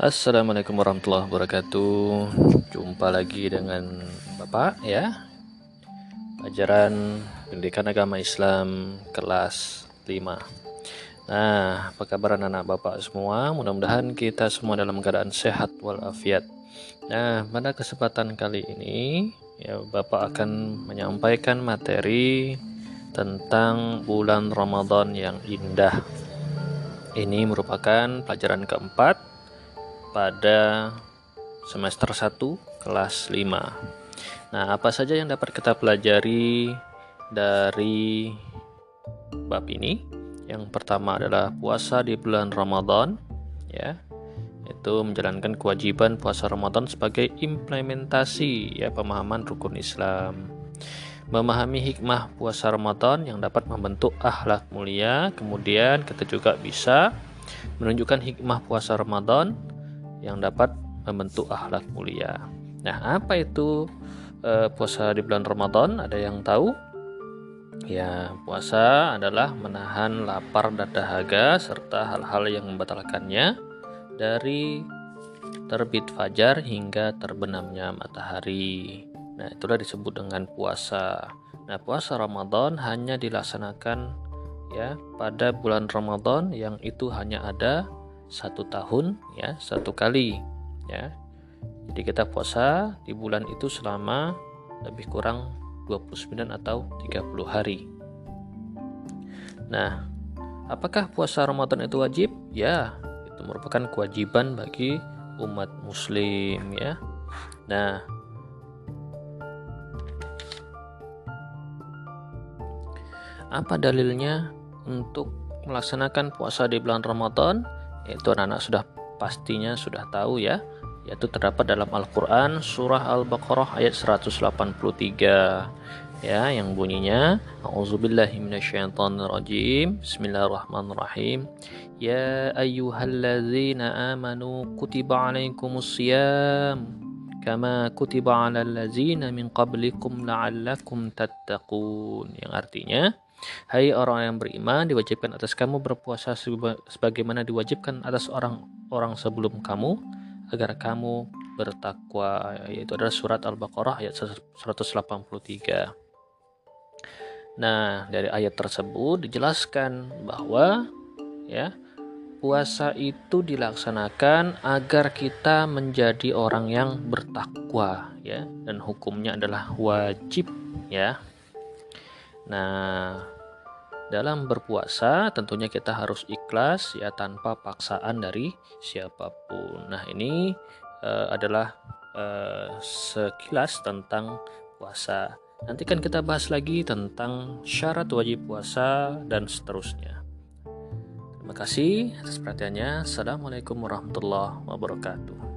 Assalamualaikum warahmatullahi wabarakatuh. Jumpa lagi dengan Bapak ya. Pelajaran Pendidikan Agama Islam kelas 5 Nah apa kabar anak-anak Bapak semua? Mudah-mudahan kita semua dalam keadaan sehat walafiat. Nah pada kesempatan kali ini ya Bapak akan menyampaikan materi tentang bulan Ramadan yang indah. Ini merupakan pelajaran keempat pada semester 1 kelas 5. Nah, apa saja yang dapat kita pelajari dari bab ini? Yang pertama adalah puasa di bulan Ramadan, ya. Itu menjalankan kewajiban puasa Ramadan sebagai implementasi ya pemahaman rukun Islam memahami hikmah puasa Ramadan yang dapat membentuk akhlak mulia. Kemudian kita juga bisa menunjukkan hikmah puasa Ramadan yang dapat membentuk akhlak mulia. Nah, apa itu e, puasa di bulan Ramadan? Ada yang tahu? Ya, puasa adalah menahan lapar dan dahaga serta hal-hal yang membatalkannya dari terbit fajar hingga terbenamnya matahari. Nah, itulah disebut dengan puasa. Nah, puasa Ramadan hanya dilaksanakan ya pada bulan Ramadan yang itu hanya ada satu tahun ya satu kali ya. Jadi kita puasa di bulan itu selama lebih kurang 29 atau 30 hari. Nah apakah puasa Ramadan itu wajib? Ya itu merupakan kewajiban bagi umat muslim ya. Nah Apa dalilnya untuk melaksanakan puasa di bulan Ramadan? Itu anak-anak sudah pastinya sudah tahu ya, yaitu terdapat dalam Al-Qur'an surah Al-Baqarah ayat 183 ya yang bunyinya A'udzubillahi minasyaitonirrajim Bismillahirrahmanirrahim. Ya ayyuhalladzina amanu kutiba alaikumusiyam kama kutiba alal ladzina min qablikum la'allakum tattaqun. Yang artinya Hai orang yang beriman, diwajibkan atas kamu berpuasa sebagaimana diwajibkan atas orang-orang sebelum kamu agar kamu bertakwa yaitu adalah surat Al-Baqarah ayat 183. Nah, dari ayat tersebut dijelaskan bahwa ya, puasa itu dilaksanakan agar kita menjadi orang yang bertakwa ya dan hukumnya adalah wajib ya. Nah, dalam berpuasa tentunya kita harus ikhlas ya tanpa paksaan dari siapa pun. Nah, ini uh, adalah uh, sekilas tentang puasa. Nanti kan kita bahas lagi tentang syarat wajib puasa dan seterusnya. Terima kasih atas perhatiannya. Assalamualaikum warahmatullahi wabarakatuh.